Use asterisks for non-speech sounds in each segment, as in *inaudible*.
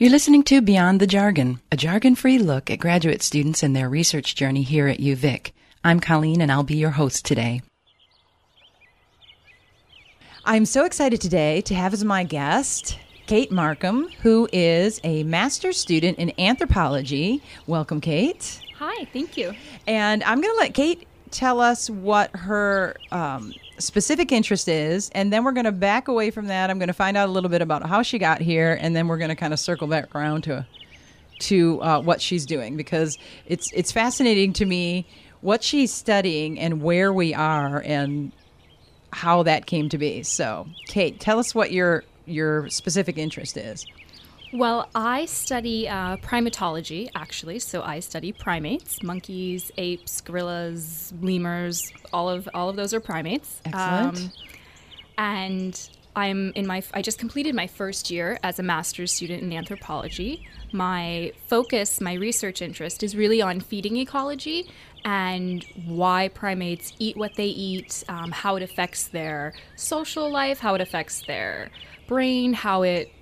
You're listening to Beyond the Jargon, a jargon free look at graduate students and their research journey here at UVic. I'm Colleen and I'll be your host today. I'm so excited today to have as my guest Kate Markham, who is a master's student in anthropology. Welcome, Kate. Hi, thank you. And I'm going to let Kate tell us what her um, specific interest is, and then we're going to back away from that. I'm going to find out a little bit about how she got here, and then we're going to kind of circle back around to to uh, what she's doing because it's it's fascinating to me what she's studying and where we are and how that came to be. So, Kate, tell us what your your specific interest is. Well, I study uh, primatology, actually. So I study primates: monkeys, apes, gorillas, lemurs. All of all of those are primates. Excellent. Um, and I'm in my. I just completed my first year as a master's student in anthropology. My focus, my research interest, is really on feeding ecology and why primates eat what they eat, um, how it affects their social life, how it affects their brain, how it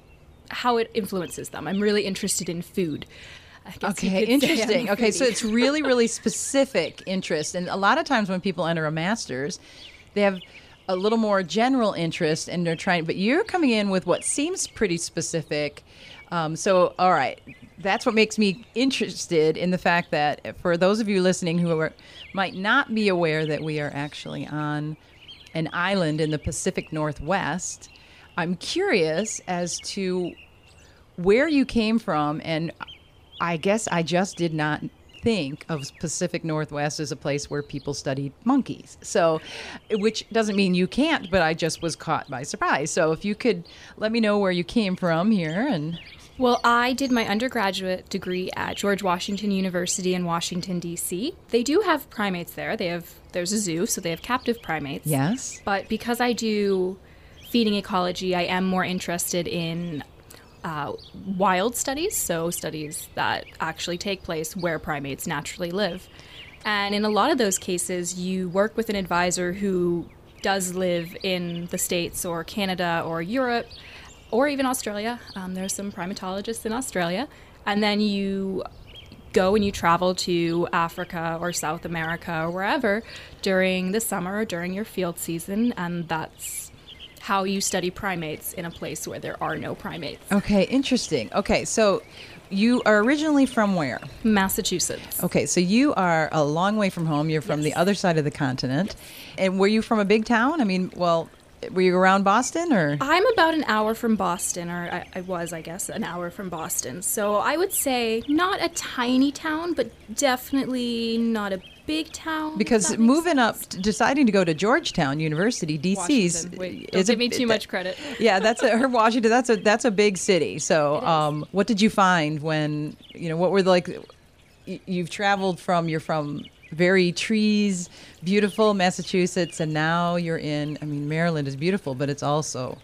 how it influences them. I'm really interested in food. Okay, interesting. Okay, so it's really, really *laughs* specific interest. And a lot of times when people enter a master's, they have a little more general interest and they're trying, but you're coming in with what seems pretty specific. Um, so, all right, that's what makes me interested in the fact that for those of you listening who are, might not be aware that we are actually on an island in the Pacific Northwest, I'm curious as to where you came from, and I guess I just did not think of Pacific Northwest as a place where people studied monkeys. So, which doesn't mean you can't, but I just was caught by surprise. So, if you could let me know where you came from here and. Well, I did my undergraduate degree at George Washington University in Washington D.C. They do have primates there. They have there's a zoo, so they have captive primates. Yes. But because I do feeding ecology, I am more interested in uh, wild studies, so studies that actually take place where primates naturally live. And in a lot of those cases, you work with an advisor who does live in the States or Canada or Europe or even Australia. Um, there are some primatologists in Australia. And then you go and you travel to Africa or South America or wherever during the summer or during your field season. And that's how you study primates in a place where there are no primates. Okay, interesting. Okay, so you are originally from where? Massachusetts. Okay, so you are a long way from home. You're from yes. the other side of the continent. And were you from a big town? I mean, well, were you around Boston or? I'm about an hour from Boston, or I, I, was, I guess, an hour from Boston. So I would say not a tiny town, but definitely not a big town. Because moving up, deciding to go to Georgetown University, DC's, Wait, don't give me too much credit. *laughs* yeah, that's a, her Washington. That's a that's a big city. So, um, what did you find when you know what were the, like? You've traveled from you're from very trees, beautiful Massachusetts, and now you're in. I mean, Maryland is beautiful, but it's also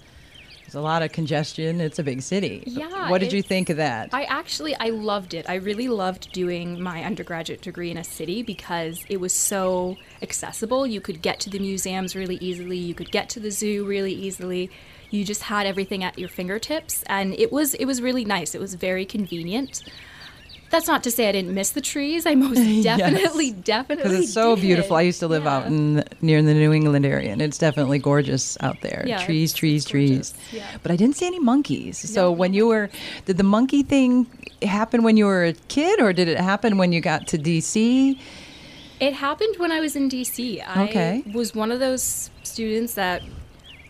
there's a lot of congestion. It's a big city. Yeah. What did you think of that? I actually I loved it. I really loved doing my undergraduate degree in a city because it was so accessible. You could get to the museums really easily. You could get to the zoo really easily. You just had everything at your fingertips and it was it was really nice. It was very convenient. That's not to say I didn't miss the trees. I most *laughs* definitely, yes. definitely because it's so did. beautiful. I used to live yeah. out in near the New England area, and it's definitely gorgeous out there. Yeah, trees, trees, trees. Yeah. But I didn't see any monkeys. So no. when you were, did the monkey thing happen when you were a kid, or did it happen when you got to DC? It happened when I was in DC. Okay. I was one of those students that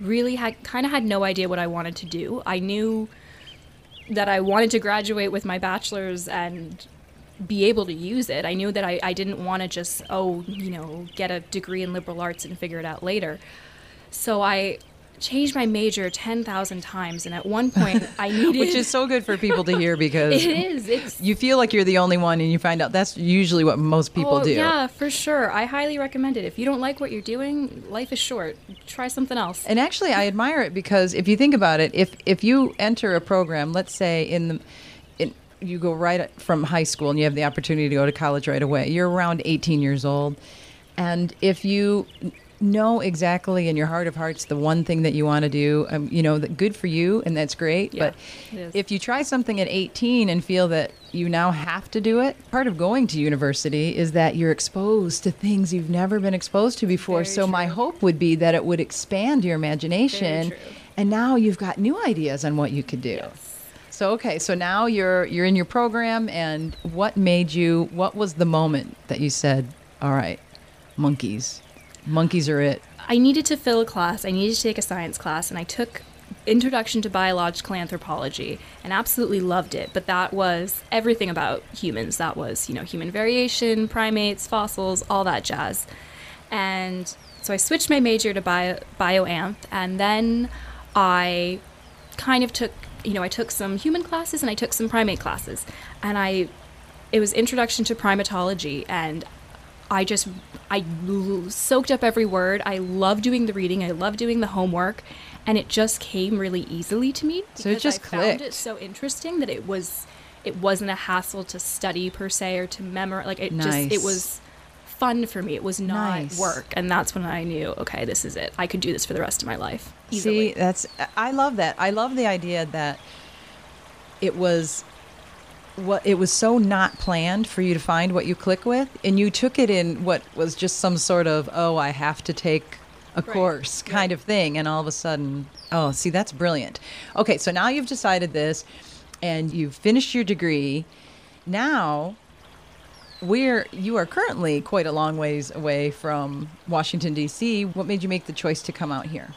really had kind of had no idea what I wanted to do. I knew that I wanted to graduate with my bachelor's and be able to use it. I knew that I, I didn't want to just, oh, you know, get a degree in liberal arts and figure it out later. So I changed my major 10,000 times and at one point *laughs* I needed Which is so good for people to hear *laughs* because It is. It's You feel like you're the only one and you find out that's usually what most people oh, do. Yeah, for sure. I highly recommend it. If you don't like what you're doing, life is short. Try something else. And actually I admire it because if you think about it, if if you enter a program, let's say in the in, you go right from high school and you have the opportunity to go to college right away. You're around 18 years old. And if you know exactly in your heart of hearts the one thing that you want to do, um, you know, that good for you and that's great. Yeah, but if you try something at 18 and feel that you now have to do it, part of going to university is that you're exposed to things you've never been exposed to before. Very so my hope would be that it would expand your imagination. And now you've got new ideas on what you could do. So okay, so now you're you're in your program and what made you what was the moment that you said, "All right, monkeys. Monkeys are it." I needed to fill a class. I needed to take a science class, and I took Introduction to Biological Anthropology and absolutely loved it. But that was everything about humans. That was, you know, human variation, primates, fossils, all that jazz. And so I switched my major to bio, bioanth, and then I kind of took, you know, I took some human classes and I took some primate classes, and I, it was Introduction to Primatology, and I just I soaked up every word. I love doing the reading. I love doing the homework, and it just came really easily to me. So it just I found it so interesting that it was it wasn't a hassle to study per se or to memorize. Like it just it was fun for me. It was not Nice. work, and that's when I knew okay, this is it. I could do this for the rest of my life. Easily. See, that's I love that. I love the idea that it was what it was so not planned for you to find what you click with and you took it in what was just some sort of oh, I have to take a course kind of thing and all of a sudden, oh, see that's brilliant. Okay, so now you've decided this and you've finished your degree. Now, we're you are currently quite a long ways away from Washington D.C. What made you make the choice to come out here?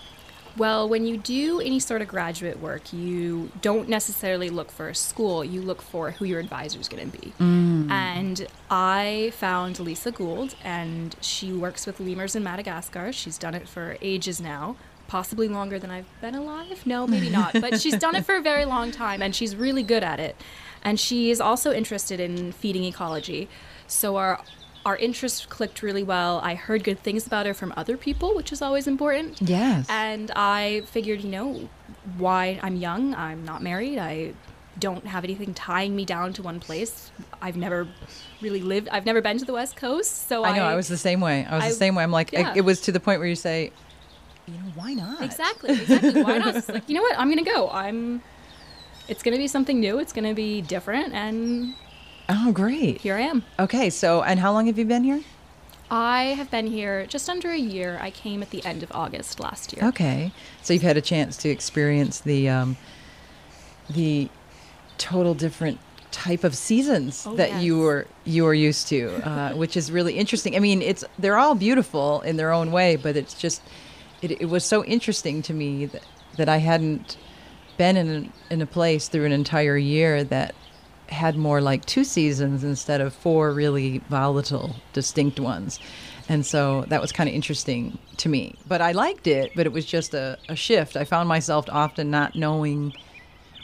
Well, when you do any sort of graduate work, you don't necessarily look for a school, you look for who your advisor is going to be. Mm. And I found Lisa Gould, and she works with lemurs in Madagascar. She's done it for ages now, possibly longer than I've been alive. No, maybe not, but she's done it for a very long time, and she's really good at it. And she is also interested in feeding ecology. So our our interests clicked really well. I heard good things about her from other people, which is always important. Yes. And I figured, you know, why I'm young, I'm not married, I don't have anything tying me down to one place. I've never really lived, I've never been to the West Coast. So I know. I, was the same way. I was I- the same way. I'm like, yeah. it was to the point where you say, you know, why not? Exactly, exactly. Why not? It's like, you know what? I'm going to go. I'm, it's going to be something new, it's going to be different, and Oh, great. here I am. Okay. So, and how long have you been here? I have been here just under a year. I came at the end of August last year. Okay. So you've had a chance to experience the um, the total different type of seasons Oh, that you yes. were you were used to, uh, *laughs* which is really interesting. I mean, it's they're all beautiful in their own way, but it's just it, it was so interesting to me that that I hadn't been in a, in a place through an entire year that had more like two seasons instead of four really volatile, distinct ones. And so that was kind of interesting to me. But I liked it, but it was just a, a shift. I found myself often not knowing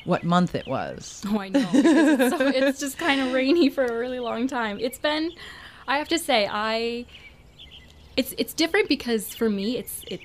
what month it was. Oh, I know. It's, so, it's just kind of rainy for a really long time. It's been, I have to say, I, it's it's different because for me, it's it's.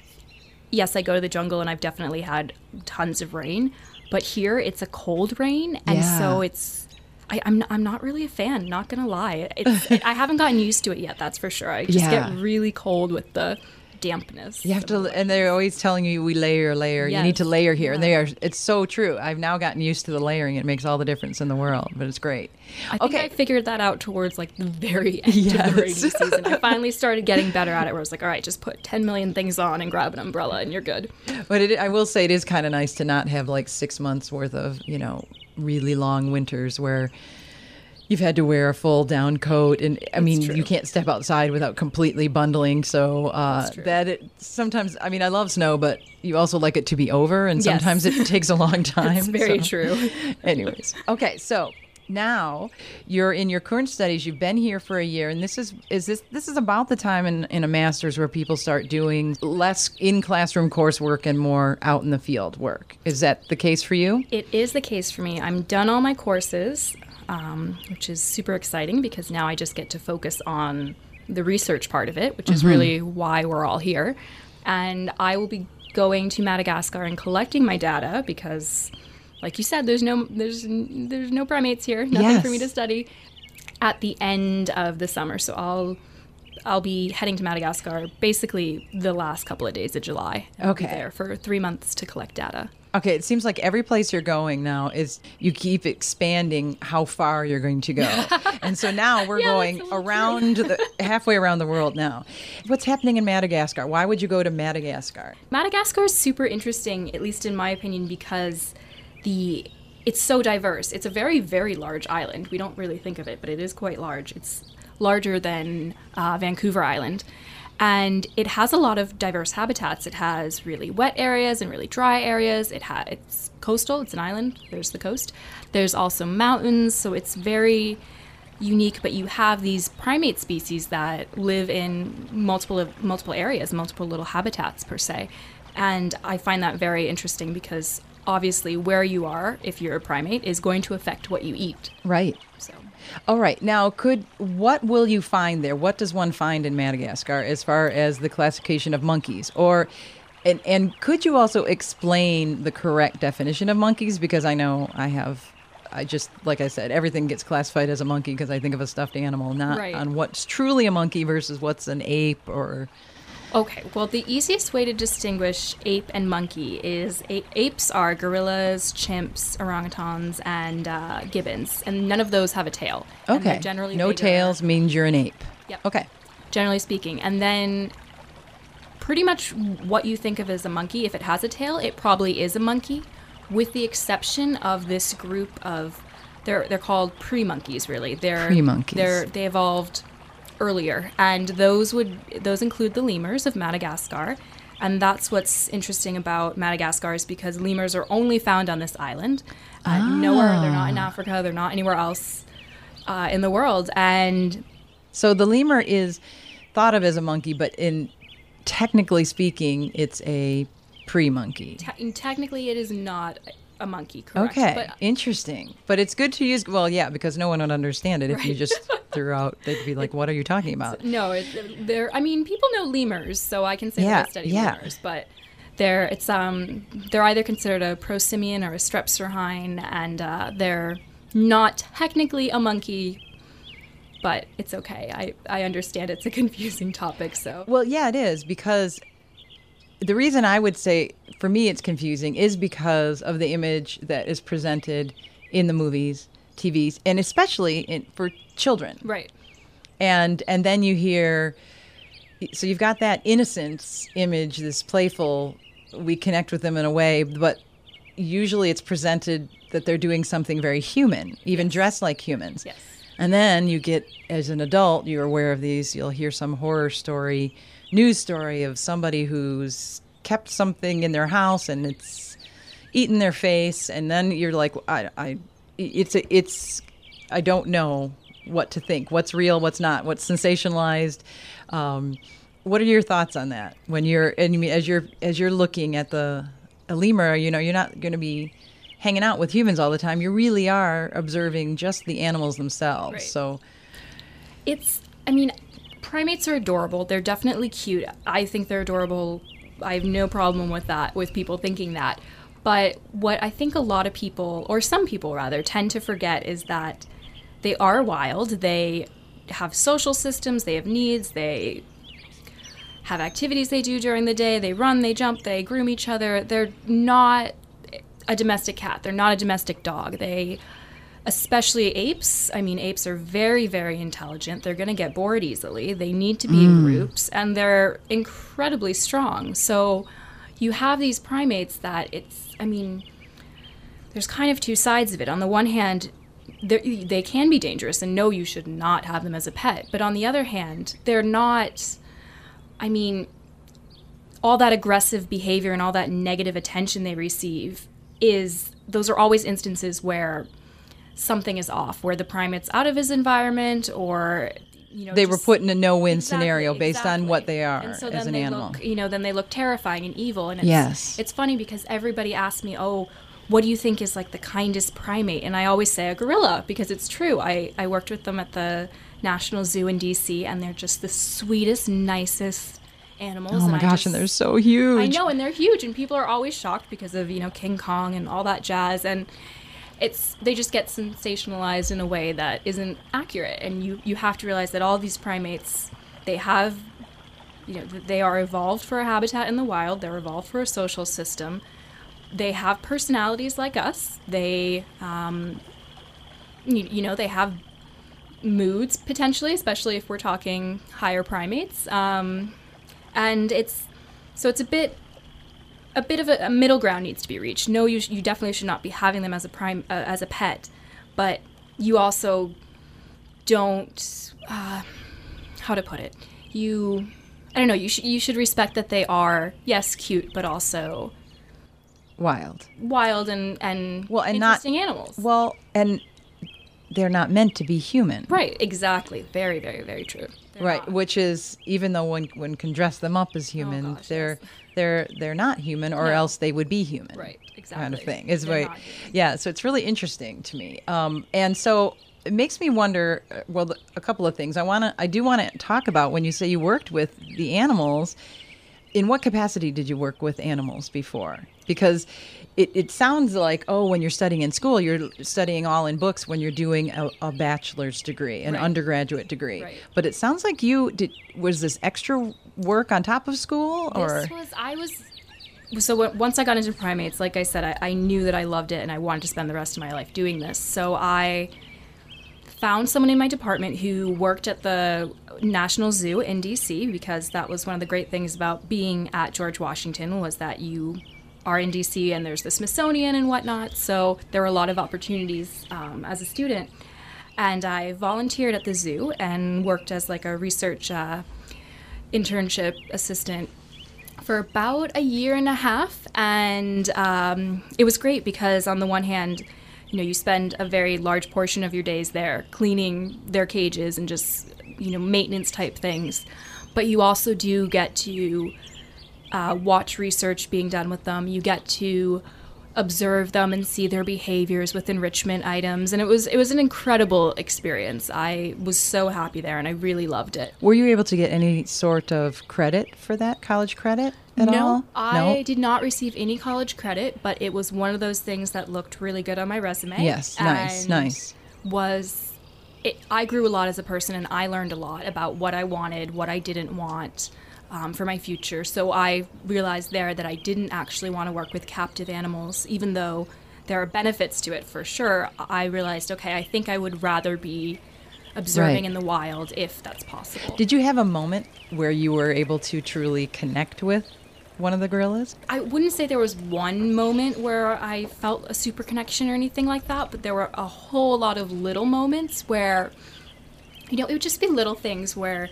Yes, I go to the jungle and I've definitely had tons of rain, but here it's a cold rain, and so it's. I, I'm I'm not really a fan. Not gonna lie, it's it, I haven't gotten used to it yet. That's for sure. I just Yeah. get really cold with the dampness. You have to, and they're always telling you we layer, layer. You need to layer here, and they are. It's so true. I've now gotten used to the layering. It makes all the difference in the world, but it's great. I think okay, I figured that out towards like the very *laughs* end of the rainy season. I *laughs* finally started getting better at it where I was like, all right, just put 10 million things on and grab an umbrella and you're good. But it, I will say it is kind of nice to not have like six months worth of you know really long winters where you've had to wear a full down coat, and I mean true. you can't step outside without completely bundling. So uh, that it, sometimes I mean I love snow, but you also like it to be over, and Yes. sometimes it *laughs* takes a long *laughs* time. It's very so- true. *laughs* Anyways, okay, so now you're in your current studies. You've been here for a year, and this is is this this is about the time in, in a master's where people start doing less in classroom coursework and more out in the field work. Is that the case for you? It is the case for me. I'm done all my courses, um, which is super exciting because now I just get to focus on the research part of it, which is really why we're all here. And I will be going to Madagascar and collecting my data because, like you said, there's no there's there's no primates here, nothing for me to study. At the end of the summer, so I'll I'll be heading to Madagascar basically the last couple of days of July. I'll Okay. there for three months to collect data. Okay, it seems like every place you're going now is you keep expanding how far you're going to go. *laughs* and so now we're Yeah, going a little true. around the halfway around the world now. What's happening in Madagascar? Why would you go to Madagascar? Madagascar is super interesting, at least in my opinion, because the it's so diverse. It's a very very large island. We don't really think of it, but it is quite large. It's larger than uh, Vancouver Island. And it has a lot of diverse habitats. It has really wet areas and really dry areas. It it's coastal. It's an island. There's the coast. There's also mountains, so it's very unique. But you have these primate species that live in multiple multiple areas, multiple little habitats per se. And I find that very interesting because obviously where you are, if you're a primate, is going to affect what you eat. Right. So All right. Now, could what will you find there? What does one find in Madagascar as far as the classification of monkeys? Or and and could you also explain the correct definition of monkeys because I know I have I just like I said everything gets classified as a monkey because I think of a stuffed animal not Right. on what's truly a monkey versus what's an ape or Okay, well, the easiest way to distinguish ape and monkey is a- apes are gorillas, chimps, orangutans, and uh, gibbons, and none of those have a tail. Okay. generally no bigger, tails means you're an ape. Yep. Okay. Generally speaking, and then pretty much what you think of as a monkey, if it has a tail, it probably is a monkey, with the exception of this group of they're they're called pre-monkeys. Really, they're Pre-monkeys. They're they evolved earlier, and those would those include the lemurs of Madagascar, and that's what's interesting about Madagascar is because lemurs are only found on this island, uh, nowhere. They're not in Africa. They're not anywhere else uh, in the world, and So the lemur is thought of as a monkey, but in technically speaking, it's a pre-monkey. te- technically it is not a monkey. Correct. Okay, but interesting. But it's good to use. Well, yeah, because no one would understand it if you just threw out. They'd be like, "What are you talking about?" No, it, they're. I mean, people know lemurs, so I can say Yeah, that I study yeah. lemurs. But they're it's um they're either considered a prosimian or a strepsirrhine, and uh, they're not technically a monkey. But it's okay. I, I understand it's a *laughs* confusing topic, so Well, yeah, it is because the reason I would say for me it's confusing is because of the image that is presented in the movies, TVs, and especially in, for children. right. and and then you hear so you've got that innocence image this playful we connect with them in a way but usually it's presented that they're doing something very human even dressed like humans Yes. And then you get as an adult you're aware of these you'll hear some horror story news story of somebody who's kept something in their house and it's eaten their face and then you're like i i it's a, it's i don't know what to think. What's real what's not what's sensationalized? Um, what are your thoughts on that? When you're and as you're as you're looking at the a lemur you know you're not going to be hanging out with humans all the time you really are observing just the animals themselves Right. so It's, I mean, primates are adorable. They're definitely cute. I think they're adorable. I have no problem with that, with people thinking that. But what I think a lot of people, or some people rather, tend to forget is that they are wild. They have social systems, they have needs, they have activities they do during the day. They run, they jump, they groom each other. They're not a domestic cat. They're not a domestic dog. They, especially apes, I mean, apes are very, very intelligent. They're going to get bored easily. They need to be in mm. groups, and they're incredibly strong. So you have these primates that it's, I mean, there's kind of two sides of it. On the one hand, they can be dangerous, and no, you should not have them as a pet. But on the other hand, they're not. I mean, all that aggressive behavior and all that negative attention they receive is those are always instances where something is off, where the primate's out of his environment or you know they were put in a no-win Exactly, scenario based on what they are and so as an they animal Look, you know, then they look terrifying and evil. And it's, Yes. it's funny because everybody asks me, "Oh, what do you think is like the kindest primate?" And I always say a gorilla because it's true. I I worked with them at the National Zoo in D.C. and they're just the sweetest, nicest animals. oh my and gosh just- and they're so huge I know, and they're huge, and people are always shocked because of you know King Kong and all that jazz, and it's they just get sensationalized in a way that isn't accurate, and you you have to realize that all these primates they have, you know, they are evolved for a habitat in the wild. They're evolved for a social system. They have personalities like us. They, um, you, you know, they have moods potentially, especially if we're talking higher primates. Um, and it's so it's a bit a bit of a, a, middle ground needs to be reached. No, you sh- you definitely should not be having them as a prime uh, as a pet, but you also don't uh, how to put it. You I don't know. You should you should respect that they are yes cute, but also wild, wild and and well and interesting not animals. Well, and they're not meant to be human. Right, exactly. Very, very, very true. They're right, not. which is even though one one can dress them up as oh, human, oh gosh, they're yes. they're they're not human, or no. else they would be human. Right, exactly. Kind of thing is right. Yeah, so it's really interesting to me, um, and so it makes me wonder. Uh, well, a couple of things I want to I do want to talk about when you say you worked with the animals. In what capacity did you work with animals before? Because it, it sounds like oh when you're studying in school you're studying all in books when you're doing a, a bachelor's degree an right. undergraduate degree right. but it sounds like you did was this extra work on top of school or this was i was so once i got into primates like i said I, I knew that i loved it and i wanted to spend the rest of my life doing this so i found someone in my department who worked at the National Zoo in DC because that was one of the great things about being at George Washington was that you are in DC and there's the Smithsonian and whatnot. So there were a lot of opportunities um, as a student. And I volunteered at the zoo and worked as like a research uh, internship assistant for about a year and a half. And um, it was great because, on the one hand, you know, you spend a very large portion of your days there cleaning their cages and just, you know, maintenance type things. But you also do get to uh, watch research being done with them. You get to observe them and see their behaviors with enrichment items and it was it was an incredible experience. I was so happy there and I really loved it. Were you able to get any sort of credit for that college credit at no, all? I did not receive any college credit, but it was one of those things that looked really good on my resume. Yes, nice, nice. Was it, I grew a lot as a person and I learned a lot about what I wanted, what I didn't want um, for my future. So I realized there that I didn't actually want to work with captive animals, even though there are benefits to it for sure. I realized, okay, I think I would rather be observing right. in the wild if that's possible. Did you have a moment where you were able to truly connect with one of the gorillas? I wouldn't say there was one moment where I felt a super connection or anything like that, but there were a whole lot of little moments where, you know, it would just be little things where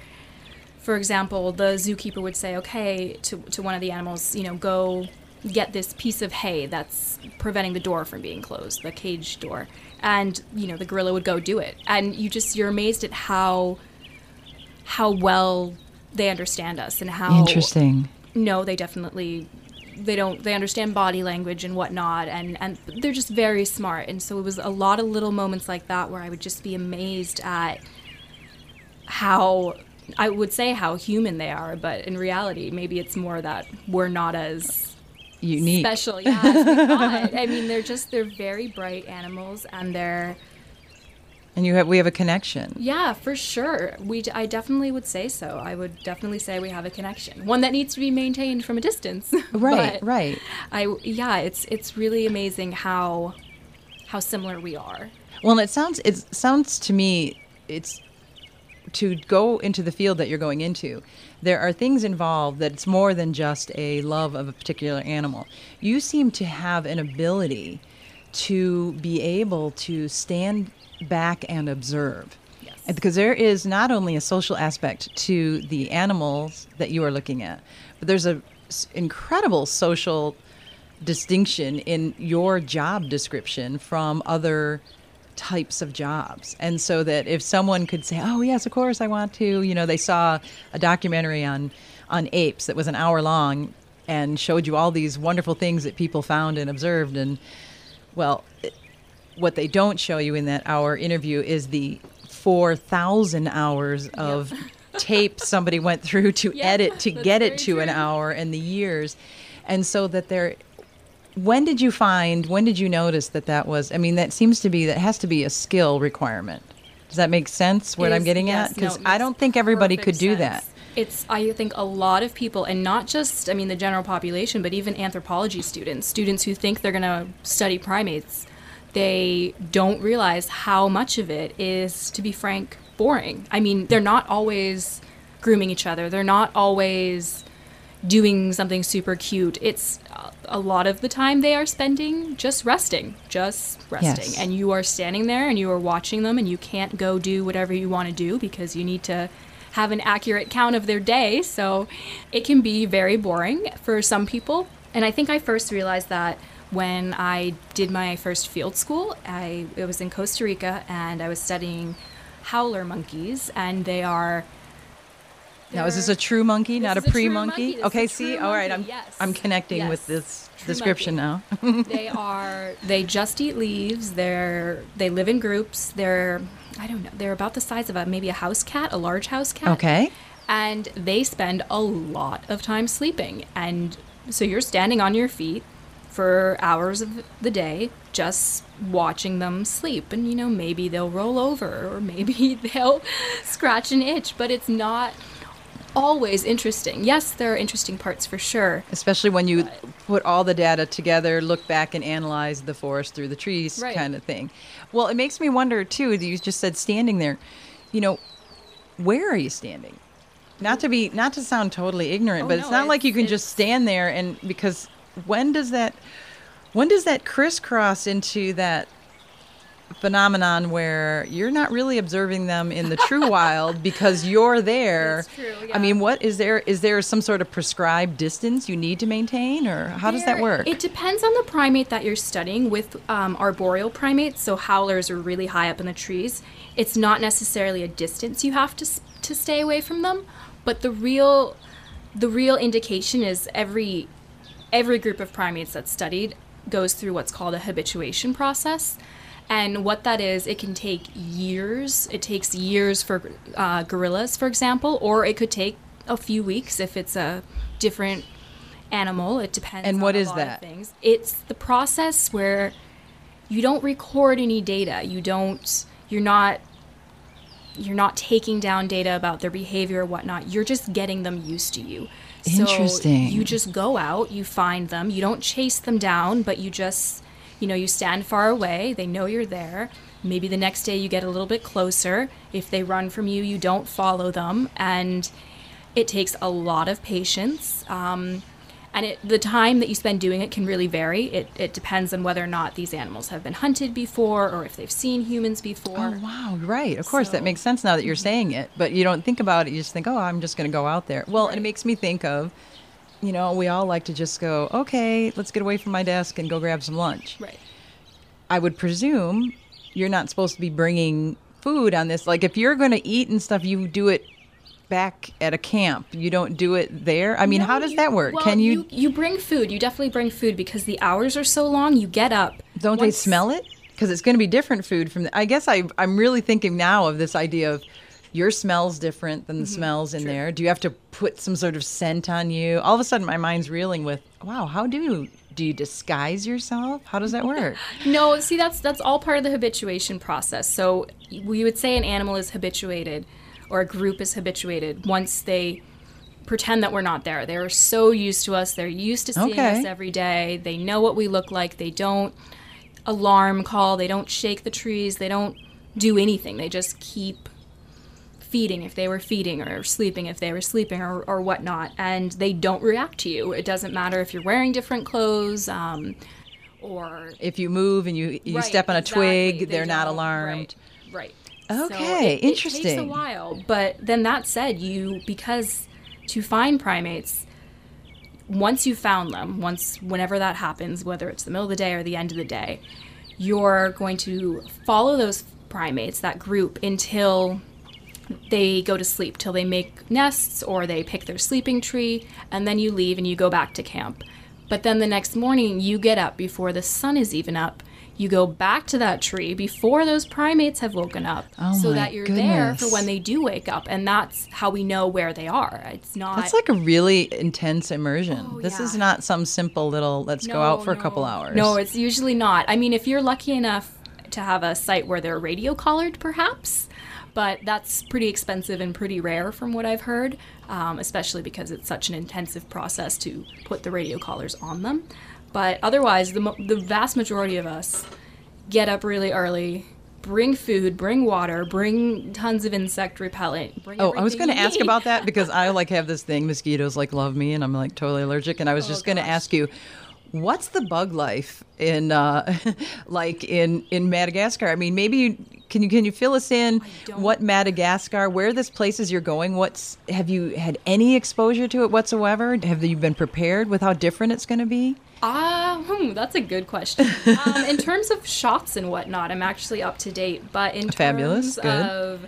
for example, the zookeeper would say, okay, to, to one of the animals, you know, go get this piece of hay that's preventing the door from being closed, the cage door. And, you know, the gorilla would go do it. And you just, you're amazed at how, how well they understand us and how. Interesting. No, they definitely they don't they understand body language and whatnot and and they're just very smart and so it was a lot of little moments like that where i would just be amazed at how I would say how human they are, but in reality, maybe it's more that we're not as unique, special. Yeah, I mean, they're just they're very bright animals, and they're. And you have we have a connection. Yeah, for sure. We I definitely would say so. I would definitely say we have a connection. One that needs to be maintained from a distance. *laughs* Right, right. I yeah, it's it's really amazing how how similar we are. Well, it sounds it sounds to me it's to go into the field that you're going into, there are things involved that it's more than just a love of a particular animal. You seem to have an ability to be able to stand back and observe. Yes. Because there is not only a social aspect to the animals that you are looking at, but there's a incredible social distinction in your job description from other types of jobs. And so that if someone could say, "Oh, yes, of course I want to," you know, they saw a documentary on on apes that was an hour long and showed you all these wonderful things that people found and observed and well, it, what they don't show you in that hour interview is the 4,000 hours of yep. tape somebody went through to *laughs* yep, edit to get it to true. an hour and the years. And so that there when did you find when did you notice that that was i mean that seems to be that has to be a skill requirement. Does that make sense what i'm getting yes, at? because no, i don't think everybody could do sense. that it's i think a lot of people and not just i mean the general population but even anthropology students students who think they're going to study primates they don't realize how much of it is to be frank boring. I mean they're not always grooming each other. They're not always doing something super cute it's a lot of the time they are spending just resting just resting. Yes. and you are standing there and you are watching them and you can't go do whatever you want to do because you need to have an accurate count of their day. So it can be very boring for some people. And i think i first realized that when i did my first field school i it was in costa rica and i was studying howler monkeys and they are Now, is this a true monkey, not a is a true pre monkey. monkey? Okay, see, all right, I'm yes. I'm connecting with this True description now. *laughs* they are they just eat leaves they're they live in groups they're i don't know they're about the size of a maybe a house cat a large house cat okay. and they spend a lot of time sleeping and so you're standing on your feet for hours of the day just watching them sleep and you know maybe they'll roll over or *laughs* maybe they'll scratch an itch but it's not always interesting yes there are interesting parts for sure Especially when you put all the data together, look back and analyze the forest through the trees Right. kind of thing. Well, it makes me wonder too, that you just said standing there. You know, where are you standing? Not to be not to sound totally ignorant, Oh, but it's no, not like you can just stand there and because when does that when does that crisscross into that phenomenon where you're not really observing them in the true wild because you're there. That's true, I mean, what is there is there some sort of prescribed distance you need to maintain or how does that work? It depends on the primate that you're studying. With um, arboreal primates, so howlers are really high up in the trees. It's not necessarily a distance you have to to stay away from them, but the real the real indication is every every group of primates that's studied goes through what's called a habituation process. And what that is, it can take years. It takes years for uh, gorillas, for example, or it could take a few weeks if it's a different animal. It depends. And on what a is lot that? Things. It's the process where you don't record any data. You don't. You're not. You're not taking down data about their behavior or whatnot. You're just getting them used to you. Interesting. So Interesting. you just go out, you find them. You don't chase them down, but you just, you know, you stand far away. They know you're there. Maybe the next day you get a little bit closer. If they run from you, you don't follow them. And it takes a lot of patience. Um, and it, the time that you spend doing it can really vary. It, it depends on whether or not these animals have been hunted before or if they've seen humans before. Oh wow, right. Of course, that makes sense now that you're saying it. But you don't think about it. You just think, "Oh, I'm just going to go out there." Well, and it makes me think of, you know, we all like to just go, "Okay, let's get away from my desk and go grab some lunch." Right. I would presume you're not supposed to be bringing food on this. Like, if you're going to eat and stuff, you do it back at a camp. You don't do it there. I mean, No, how does you- that work? well, Can you, you bring food? You definitely bring food because the hours are so long. You get up. don't they smell it? Because it's going to be different food from. The, I guess I I'm really thinking now of this idea of your smells different than the smells in Mm-hmm. true. there. Do you have to put some sort of scent on you? All of a sudden, my mind's reeling with, wow, how do you do you disguise yourself? How does that *laughs* work? No, see that's that's all part of the habituation process. So we would say an animal is habituated or a group is habituated once they pretend that we're not there. They're so used to us. They're used to seeing Okay. us every day. They know what we look like. They don't alarm call. They don't shake the trees. They don't do anything. They just keep feeding if they were feeding or sleeping if they were sleeping or, or whatnot. And they don't react to you. It doesn't matter if you're wearing different clothes um, or if you move and you you Right, step on a exactly. twig, They they're not alarmed. Right. right. Okay, it, It takes a while, but then that said, you because to find primates, once you found them, once whenever that happens, whether it's the middle of the day or the end of the day, you're going to follow those primates, that group, until they go to sleep, till they make nests or they pick their sleeping tree, and then you leave and you go back to camp. But then the next morning, you get up before the sun is even up. You go back to that tree before those primates have woken up, Oh so that you're there for when they do wake up, and that's how we know where they are. It's not. That's like a really intense immersion. Oh, this is not some simple little let's go out for a couple hours. No, it's usually not. I mean, if you're lucky enough to have a site where they're radio collared, perhaps. But that's pretty expensive and pretty rare from what I've heard, um, especially because it's such an intensive process to put the radio collars on them. But otherwise, the, the vast majority of us get up really early, bring food, bring water, bring tons of insect repellent. Oh, I was going to ask about that *laughs* because I like have this thing mosquitoes like love me and I'm like totally allergic and I was Oh, just going to ask you what's the bug life in uh *laughs* like in in Madagascar? I mean, maybe can you can you fill us in what Madagascar, where this places you're going? What's have you had any exposure to it whatsoever? Have you been prepared with how different it's going to be? Ah, hmm, that's a good question. *laughs* um, in terms of shots and whatnot, I'm actually up to date. But in Fabulous, terms good. of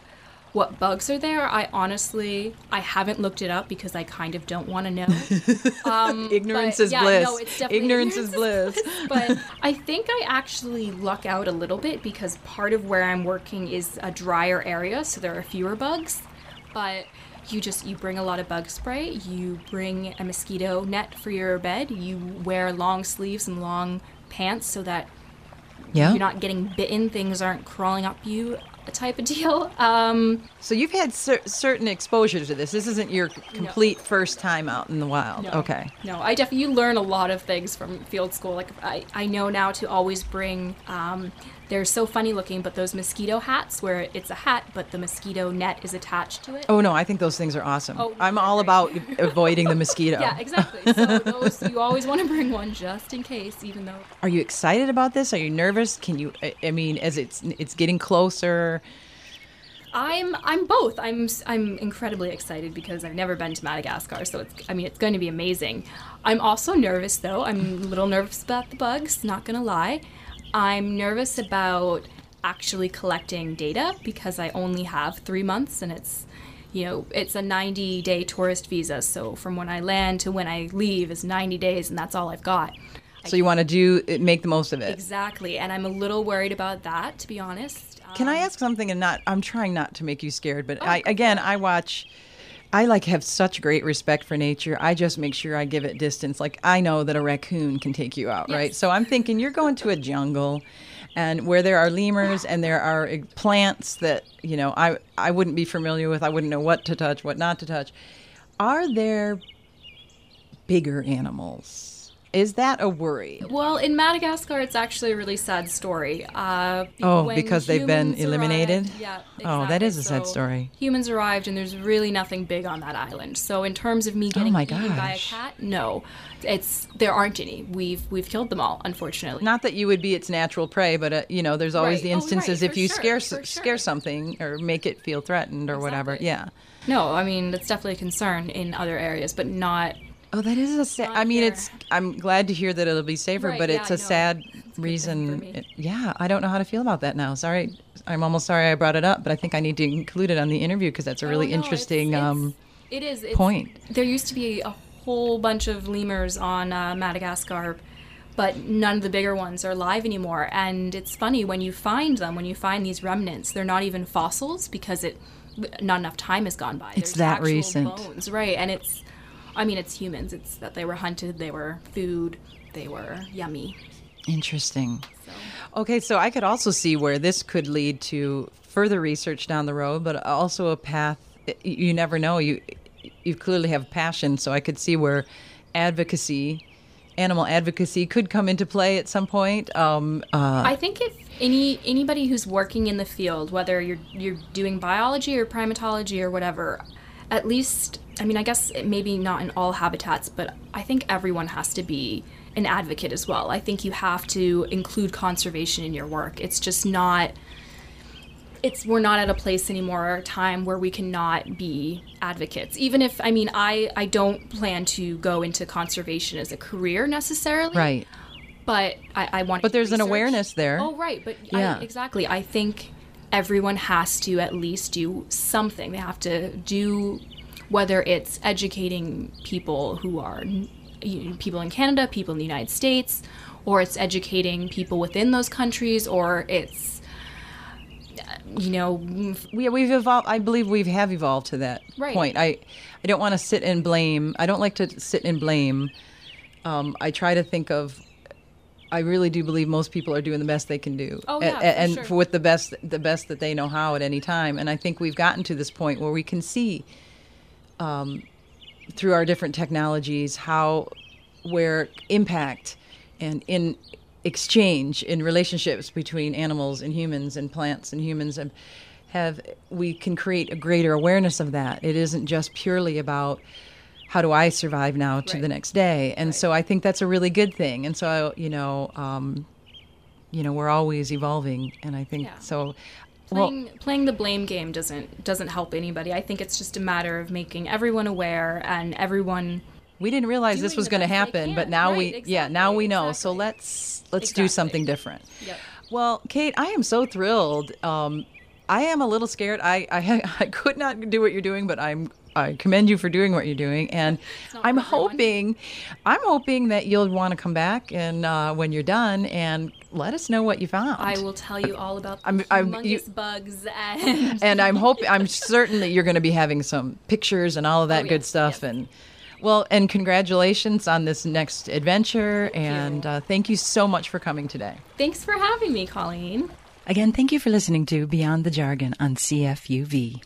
what bugs are there, I honestly I haven't looked it up because I kind of don't want to know. *laughs* Um, Ignorance but is yeah, bliss. No, it's definitely Ignorance is bliss. but I think I actually luck out a little bit because part of where I'm working is a drier area, so there are fewer bugs. But you just you bring a lot of bug spray, you bring a mosquito net for your bed, you wear long sleeves and long pants so that Yeah. you're not getting bitten, things aren't crawling up you type of deal. *laughs* Um, So you've had cer- certain exposure to this. This isn't your complete first time out in the wild. No. Okay. No, I definitely you learn a lot of things from field school. Like I, I know now to always bring. Um, they're so funny looking, but those mosquito hats where it's a hat, but the mosquito net is attached to it. Oh no, I think those things are awesome. Oh, I'm all about *laughs* avoiding the mosquito. Yeah, exactly. So those you always want to bring one just in case, even though. Are you excited about this? Are you nervous? Can you? I- I mean, as it's it's getting closer. I'm I'm both. I'm I'm incredibly excited because I've never been to Madagascar, so it's I mean it's going to be amazing. I'm also nervous though. I'm a little nervous about the bugs, not going to lie. I'm nervous about actually collecting data because I only have 3 months and it's you know, it's a 90 day tourist visa, so from when I land to when I leave is 90 days and that's all I've got. So you want to do make the most of it. Exactly, and I'm a little worried about that to be honest. Can I Um, ask something? And not, I'm trying not to make you scared, but Oh, I again, I watch. I like have such great respect for nature. I just make sure I give it distance. Like I know that a raccoon can take you out, right? So I'm thinking you're going to a jungle, and where there are lemurs and there are plants that you know I I wouldn't be familiar with. I wouldn't know what to touch, what not to touch. Are there bigger animals? Is that a worry? Well, in Madagascar, it's actually a really sad story. Uh, Oh, because they've been eliminated? arrived- yeah. Oh, that is exactly. a sad So story. Humans arrived, and there's really nothing big on that island. So, in terms of me getting Oh my eaten by a cat, no, it's there aren't any. We've we've killed them all, unfortunately. Not that you would be its natural prey, but uh, you know, there's always Right. the Oh, right, instances if you sure, scare sure. scare something or make it feel threatened or whatever. Yeah. no, I mean that's definitely a concern in other areas, but not. Oh, that is a sad. I mean, here. it's. I'm glad to hear that it'll be safer, Right, but yeah, it's a know. sad It's a good thing for reason. It- yeah, I don't know how to feel about that now. Sorry, I'm almost sorry I brought it up, but I think I need to include it on the interview because that's a really Oh, no, interesting. it's- um, it is it's, point. There used to be a whole bunch of lemurs on uh, Madagascar, but none of the bigger ones are alive anymore. And it's funny when you find them, when you find these remnants, they're not even fossils because it not enough time has gone by. It's There's that recent. bones, right? And it's, I mean, it's humans. It's that they were hunted, they were food, they were yummy. Interesting. So. Okay, so I could also see where this could lead to further research down the road, but also a path. You never know. You you clearly have passion, so I could see where advocacy, animal advocacy, could come into play at some point. Um, uh, I think if any anybody who's working in the field, whether you're you're doing biology or primatology or whatever, at least I mean I guess maybe not in all habitats, but I think everyone has to be an advocate as well. I think you have to include conservation in your work. It's just not it's we're not at a place anymore or a time where we cannot be advocates even if i mean i i don't plan to go into conservation as a career necessarily right. but I, I want. But there's an awareness there. Oh, right, but Yeah. I, exactly. I think everyone has to at least do something. They have to do, whether it's educating people who are you know, people in Canada, people in the United States, or it's educating people within those countries, or it's uh, you know we, we've evolved i believe we have evolved to that Right. point i i don't want to sit and blame i don't like to sit and blame um, i try to think of I really do believe most people are doing the best they can do, oh, yeah, and, sure. with the best the best that they know how at any time. And I think we've gotten to this point where we can see um, through our different technologies how where impact and in exchange in relationships between animals and humans and plants and humans have, have we can create a greater awareness of that. It isn't just purely about how do I survive now to Right. the next day, and Right. so I think that's a really good thing. And so you know, um, you know, we're always evolving, and I think Yeah. so. Well, Playing, playing the blame game doesn't doesn't help anybody. I think it's just a matter of making everyone aware and everyone we didn't realize this was going to happen, but now Right, we, yeah, now we know. So let's let's do something different. Yep. Well, Kate, I am so thrilled. Um, I am a little scared. I, I *laughs* I could not do what you're doing, but I'm I commend you for doing what you're doing, and I'm hoping I'm hoping that you'll want to come back and uh, when you're done and let us know what you found. I will tell you all about the I'm- I'm- humongous you- bugs *laughs* and and I'm hoping I'm certain that you're going to be having some pictures and all of that Oh, good yes, stuff yes. and well and congratulations on this next adventure and you. uh, thank you so much for coming today thanks for having me, Colleen. again thank you for listening to beyond the jargon on cfuv